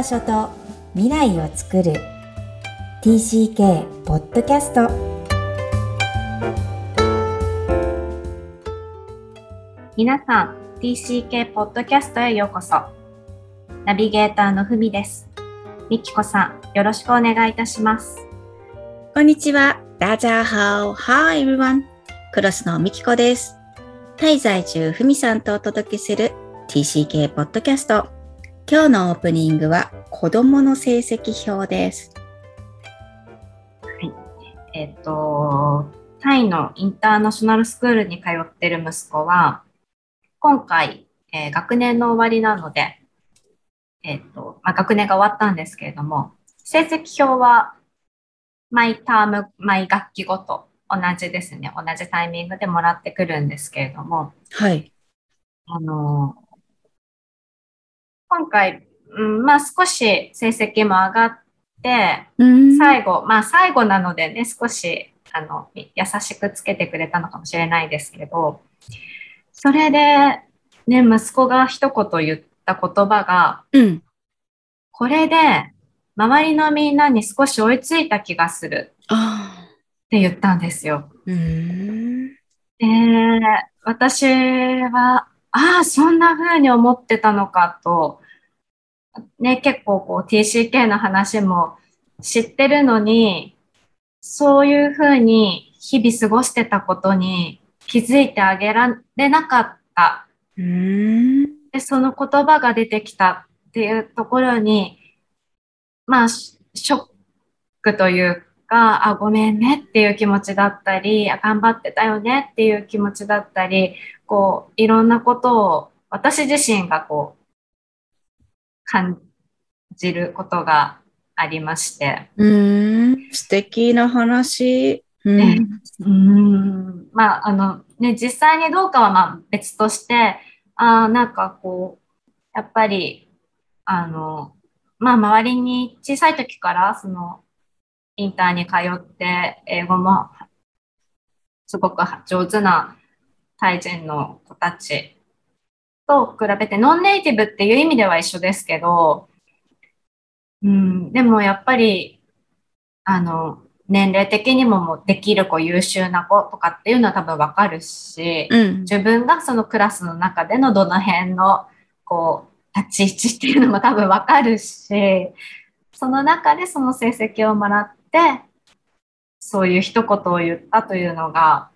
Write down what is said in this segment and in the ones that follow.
場所と未来を作る TCK ポッドキャスト皆さん TCK ポッドキャストへようこそナビゲーターのふみですみきこさんよろしくお願いいたしますこんにちは。大家好。Hi everyone. クロスのみきこです。タイ在住ふみさんとお届けする TCK ポッドキャスト。今日のオープニングは子供の成績表です。えっ、とタイのインターナショナルスクールに通ってる息子は今回、えー学年の終わりなのでえっ、と、まあ、学年が終わったんですけれども成績表は毎ターム、毎学期ごと同じですね。同じタイミングでもらってくるんですけれども、はい。あの、今回、うん、まあ少し成績も上がって、うん最後、まあ最後なのでね、少し、あの、優しくつけてくれたのかもしれないですけど、それで、ね、息子が一言言った言葉が、うん。これで、周りのみんなに少し追いついた気がする。って言ったんですよ。うーん。で、私は、ああ、そんな風に思ってたのかと、ね、結構こう TCK の話も知ってるのに、そういう風に日々過ごしてたことに気づいてあげられなかった。うーん。で、その言葉が出てきたっていうところに、まあ、シショックというか、あ、ごめんねっていう気持ちだったり、あ頑張ってたよねっていう気持ちだったり、こう、いろんなことを私自身がこう、感じることがありまして。うーん。素敵な話。うねん。うーんまあ、あの、ね、実際にどうかはまあ別として、ああ、なんかこう、やっぱり、あの、まあ、周りに小さい時から、その、インターに通って、英語も、すごく上手なタイ人の子たちと比べて、ノンネイティブっていう意味では一緒ですけど、うん、でもやっぱり、あの、年齢的にももうできる子、優秀な子とかっていうのは多分わかるし、うん。自分がそのクラスの中でのどの辺のこう立ち位置っていうのも多分わかるし、その中でその成績をもらって、そういう一言を言ったというのが、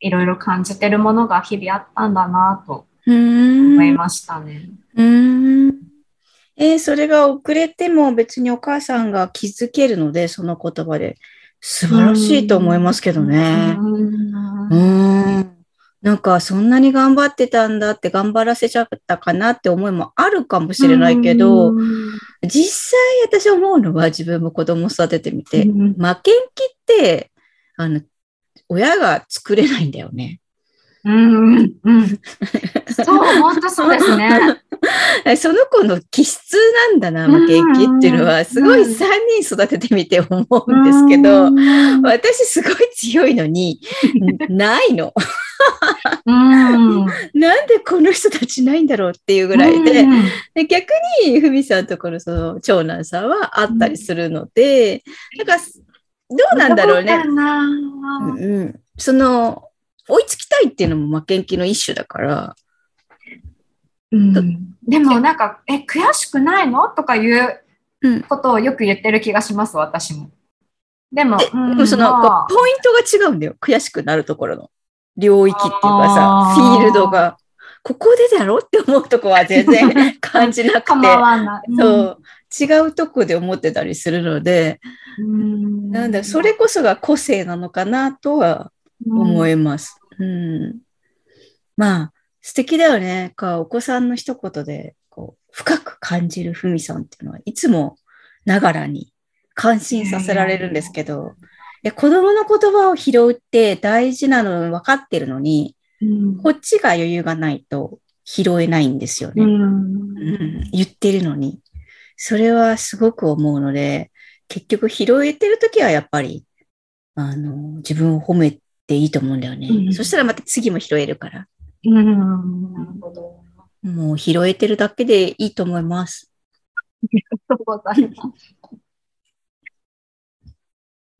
いろいろ感じてるものが日々あったんだなと。思いましたね。うーん。えーそれが遅れても別にお母さんが気づけるので、その言葉で。素晴らしいと思いますけどね。うんうーん。なんか、そんなに頑張ってたんだって頑張らせちゃったかなって思いもあるかもしれないけど、実際私思うのは自分も子供育ててみて、うん。負けん気って、あの、親が作れないんだよね。うん、うん、そう、本当そうですね。その子の気質なんだな、負けん気っていうのは、すごいうん。3人育ててみて思うんですけど、うん。私すごい強いのに、ないの。うん。なんでこの人たちないんだろうっていうぐらいで、うんで逆にふみさんとこのその長男さんはあったりするので、なんかどうなんだろうね。そうんうん、その追いつきたいっていうのも負けん気の一種だから、うん。でもなんか、え、悔しくないの？とかいううん。ことをよく言ってる気がします、私も。でも、うんその、ポイントが違うんだよ。悔しくなるところの領域っていうかさ、フィールドが。ここでだろって思うとこは全然 感じなくて、構わない。そう、違うとこで思ってたりするので、うん。なんだ、それこそが個性なのかなとは思います。うん。まあ、素敵だよね。かお子さんの一言で、こう、深く感じるふみさんっていうのは、いつもながらに感心させられるんですけど、いや子供の言葉を拾うって大事なの分かってるのに、うんこっちが余裕がないと拾えないんですよね。うんうん言ってるのに。それはすごく思うので、結局拾えてるときはやっぱり、あの、自分を褒めていいと思うんだよね。うんそしたらまた次も拾えるから。うん。なるほど。もう拾えてるだけでいいと思います。ありがとうございます。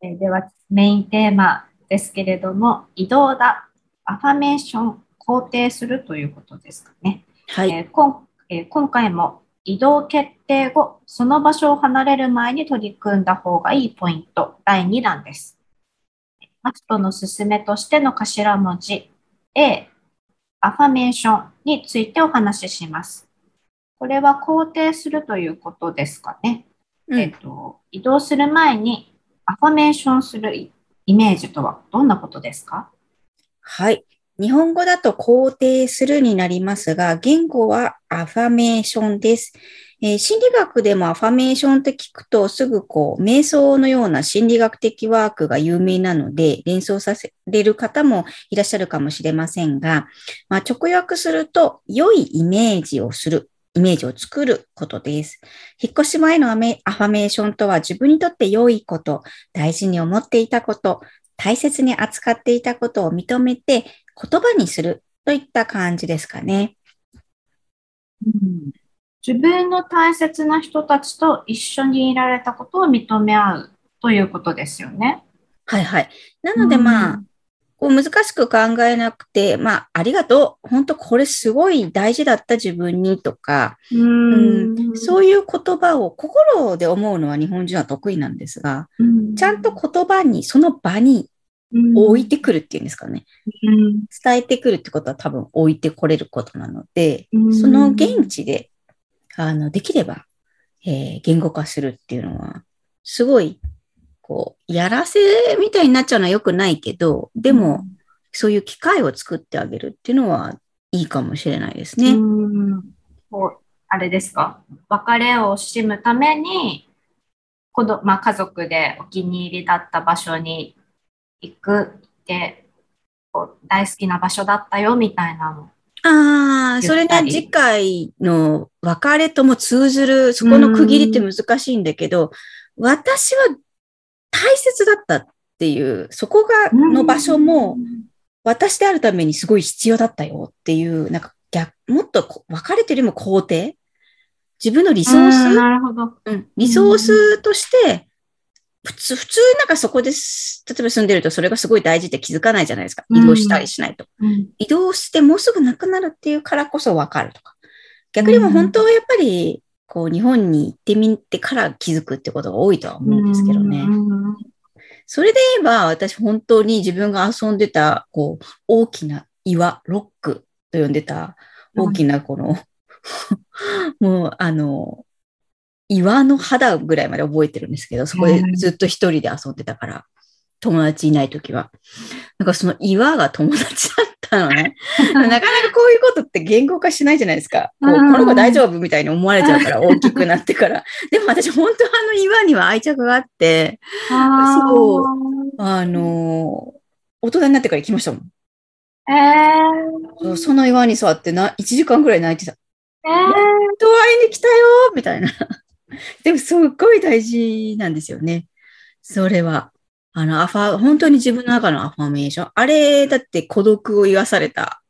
えーでは、メインテーマですけれども、移動だ、アファメーション、肯定するということですかね。はい。えーこんえー今回も移動決定後、その場所を離れる前に取り組んだ方がいいポイント、第2弾です。マストの勧めとしての頭文字 A、アファメーションについてお話しします。これは肯定するということですかね。うんえっと、移動する前にアファメーションするイメージとはどんなことですか？はい。日本語だと肯定するになりますが、言語はアファメーションです。えー心理学でもアファメーションって聞くとすぐこう、瞑想のような心理学的ワークが有名なので、連想させれる方もいらっしゃるかもしれませんが、まあ、直訳すると、良いイメージをする。イメージを作ることです。引っ越し前のアメアファメーションとは自分にとって良いこと、大事に思っていたこと、大切に扱っていたことを認めて言葉にするといった感じですかね。自分の大切な人たちと一緒にいられたことを認め合うということですよね。はいはい。なのでまあ、こう難しく考えなくて、まあ、ありがとう。本当これすごい大事だった自分にとか、ううん。んそういう言葉を心で思うのは日本人は得意なんですが、ちゃんと言葉に、その場に置いてくるっていうんですかね。うん。伝えてくるってことは多分置いてこれることなので、うん。その現地で、あの、できれば、えー言語化するっていうのは、すごい、こう、やらせみたいになっちゃうのは良くないけど、でも、そういう機会を作ってあげるっていうのはいいかもしれないですね。うんこうあれですか？別れを惜しむために子ど、まあ、家族でお気に入りだった場所に行くってこう大好きな場所だったよみたいなの。ああ、それゆったりね、次回の別れとも通ずる、そこの区切りって難しいんだけど、私は大切だったっていう、そこが、の場所も、私であるためにすごい必要だったよっていう、なんか逆、もっとこ別れてるよりも肯定自分のリソーうんス、なるほど。うん、リソースとして、普通、普通なんかそこです、例えば住んでるとそれがすごい大事って気づかないじゃないですか。移動したりしないと。うん移動してもうすぐなくなるっていうからこそわかるとか。逆にも本当はやっぱり、こう日本に行ってみてから気づくってことが多いとは思うんですけどね。それで言えば、私本当に自分が遊んでた、こう、大きな岩、ロックと呼んでた、大きなこの、もう、あの、岩の肌ぐらいまで覚えてるんですけど、そこでずっと一人で遊んでたから、友達いないときは。なんかその岩が友達だったのね。なかなかこういうことって言語化しないじゃないですか。ここの子大丈夫みたいに思われちゃうから、大きくなってから。でも私本当あの岩には愛着があって、そうあのー大人になってから行きましたもん。えーその岩に座ってな、1時間ぐらい泣いてた。えー人会いに来たよみたいな。でもすっごい大事なんですよね。それは。あの、アファ、本当に自分の中のアファメーション。あれ、だって孤独を言わされた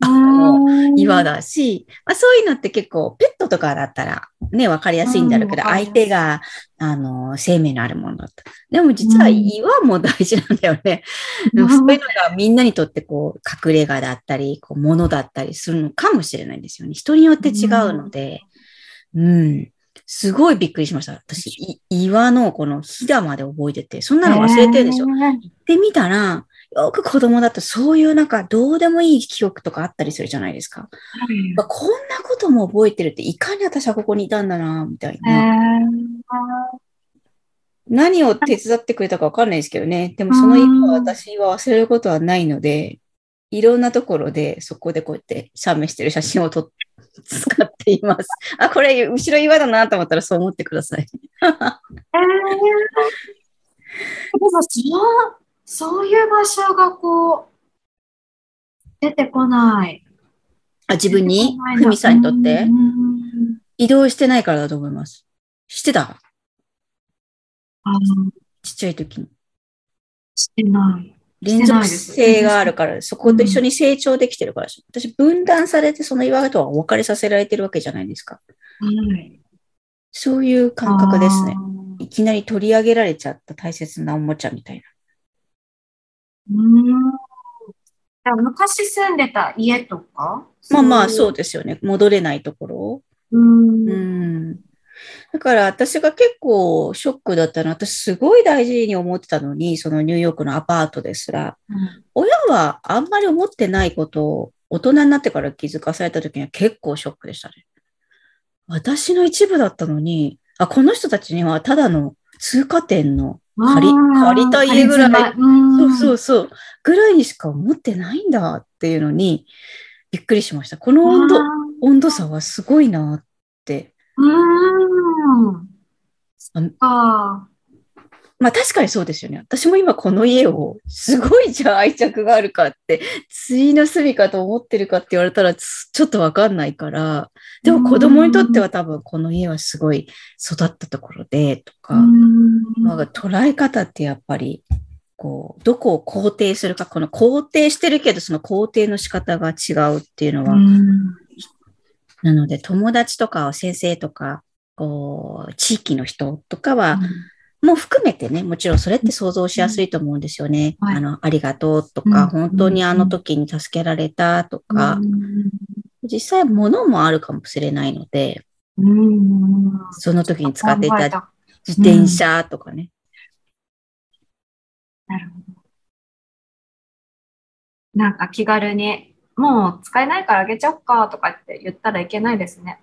の岩だし、まあ、そういうのって結構ペットとかだったらね、わかりやすいんだろうけど、相手が、あの、生命のあるものだった。でも実は岩も大事なんだよね。でもそういうのがみんなにとってこう、隠れ家だったり、こう、物だったりするのかもしれないんですよね。人によって違うので、うん。すごいびっくりしました。私、い岩のこのひだまで覚えてて、そんなの忘れてるでしょ。えー行ってみたら、よく子供だとそういうなんかどうでもいい記憶とかあったりするじゃないですか。まあこんなことも覚えてるって、いかに私はここにいたんだな、みたいえな。ー何を手伝ってくれたかわかんないですけどね。でもその今は私は忘れることはないので、いろんなところでそこでこうやって写メしてる写真を撮っ使っています。あ、これ後ろ岩だなと思ったらそう思ってください。えー、でもそう、そういう場所がこう、出てこない。あ自分に？ふみさんにとって？うん移動してないからだと思います。してた？ちっちゃい時に。してない。連続性があるから、そこと一緒に成長できてるから、私分断されてその岩とはお別れさせられてるわけじゃないですか。はい。そういう感覚ですね。いきなり取り上げられちゃった大切なおもちゃみたいな。うーん。昔住んでた家とか？まあまあ、そそうですよね。戻れないところ。う。うん。うん。だから私が結構ショックだったのは、私すごい大事に思ってたのに、そのニューヨークのアパートですら、うん親はあんまり思ってないことを大人になってから気づかされた時には結構ショックでしたね。私の一部だったのに、あ、この人たちにはただの通過点の借り、借りた家ぐらい、そうそうそう、ぐらいにしか思ってないんだっていうのにびっくりしました。この温度、温度差はすごいなって。うーん。ああまあ確かにそうですよね。私も今この家をすごいじゃあ愛着があるかって、対の住みかと思ってるかって言われたらつちょっとわかんないから、でも子供にとっては多分この家はすごい育ったところでとあ。か、まあ、捉え方ってやっぱり、こう、どこを肯定するか、この肯定してるけどその肯定の仕方が違うっていうのは、うん。なので友達とか先生とか、こう、地域の人とかは、も含めてね、もちろんそれって想像しやすいと思うんですよね。はい。あの、ありがとうとか、うん。本当にあの時に助けられたとか、うん。実際物もあるかもしれないので、うん。その時に使っていた自転車とかね。なるほど。なんか気軽に、もう使えないからあげちゃおうかとかって言ったらいけないですね。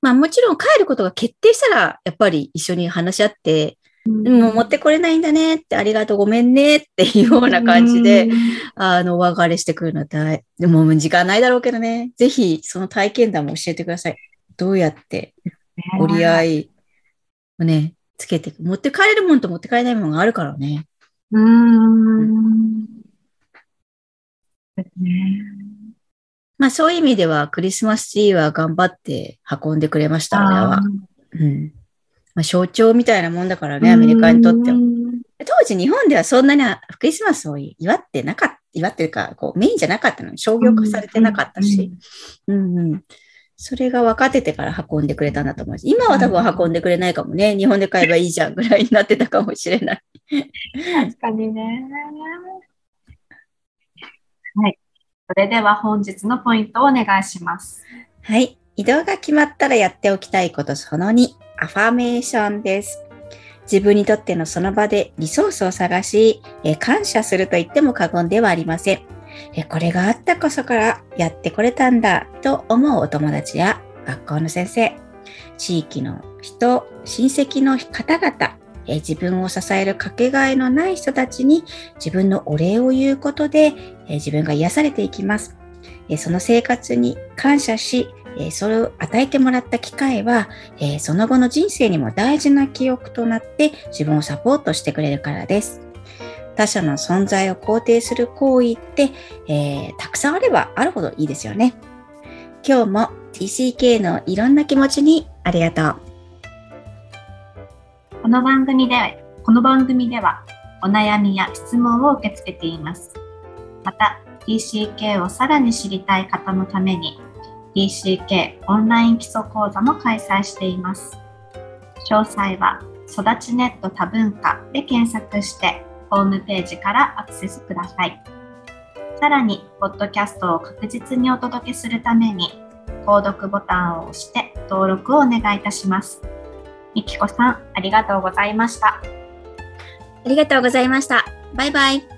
まあもちろん帰ることが決定したら、やっぱり一緒に話し合って、でも持ってこれないんだねって、ありがとう、ごめんねっていうような感じで、あの、お別れしてくるのは大、でも時間ないだろうけどね、ぜひその体験談も教えてください。どうやって折り合いをね、つけていく。持って帰れるものと持って帰れないものがあるからね。うーん。ですね。まあそういう意味ではクリスマスツリーは頑張って運んでくれました、あれは。うん。まあ象徴みたいなもんだからね、アメリカにとっては。当時日本ではそんなにクリスマスを祝ってなかった、祝ってるか、こうメインじゃなかったのに商業化されてなかったし。うんうん。それが分かっててから運んでくれたんだと思います。今は多分運んでくれないかもね。日本で買えばいいじゃんぐらいになってたかもしれない。確かにね。はい。それでは本日のポイントをお願いします。はい。移動が決まったらやっておきたいことその2、アファメーションです。自分にとってのその場でリソースを探し、え感謝すると言っても過言ではありません。えこれがあったこそからやってこれたんだと思うお友達や学校の先生、地域の人、親戚の方々、え自分を支えるかけがえのない人たちに自分のお礼を言うことで、え自分が癒されていきます。えその生活に感謝し、えそれを与えてもらった機会は、えその後の人生にも大事な記憶となって自分をサポートしてくれるからです。他者の存在を肯定する行為って、えーたくさんあればあるほどいいですよね。今日も TCK のいろんな気持ちにありがとう。この番組で、この番組ではお悩みや質問を受け付けています。また、TCK をさらに知りたい方のために TCK オンライン基礎講座も開催しています。詳細は育ちネット多文化で検索してホームページからアクセスください。さらに、ポッドキャストを確実にお届けするために、購読ボタンを押して登録をお願いいたします。みきこさん、ありがとうございました。ありがとうございました。バイバイ。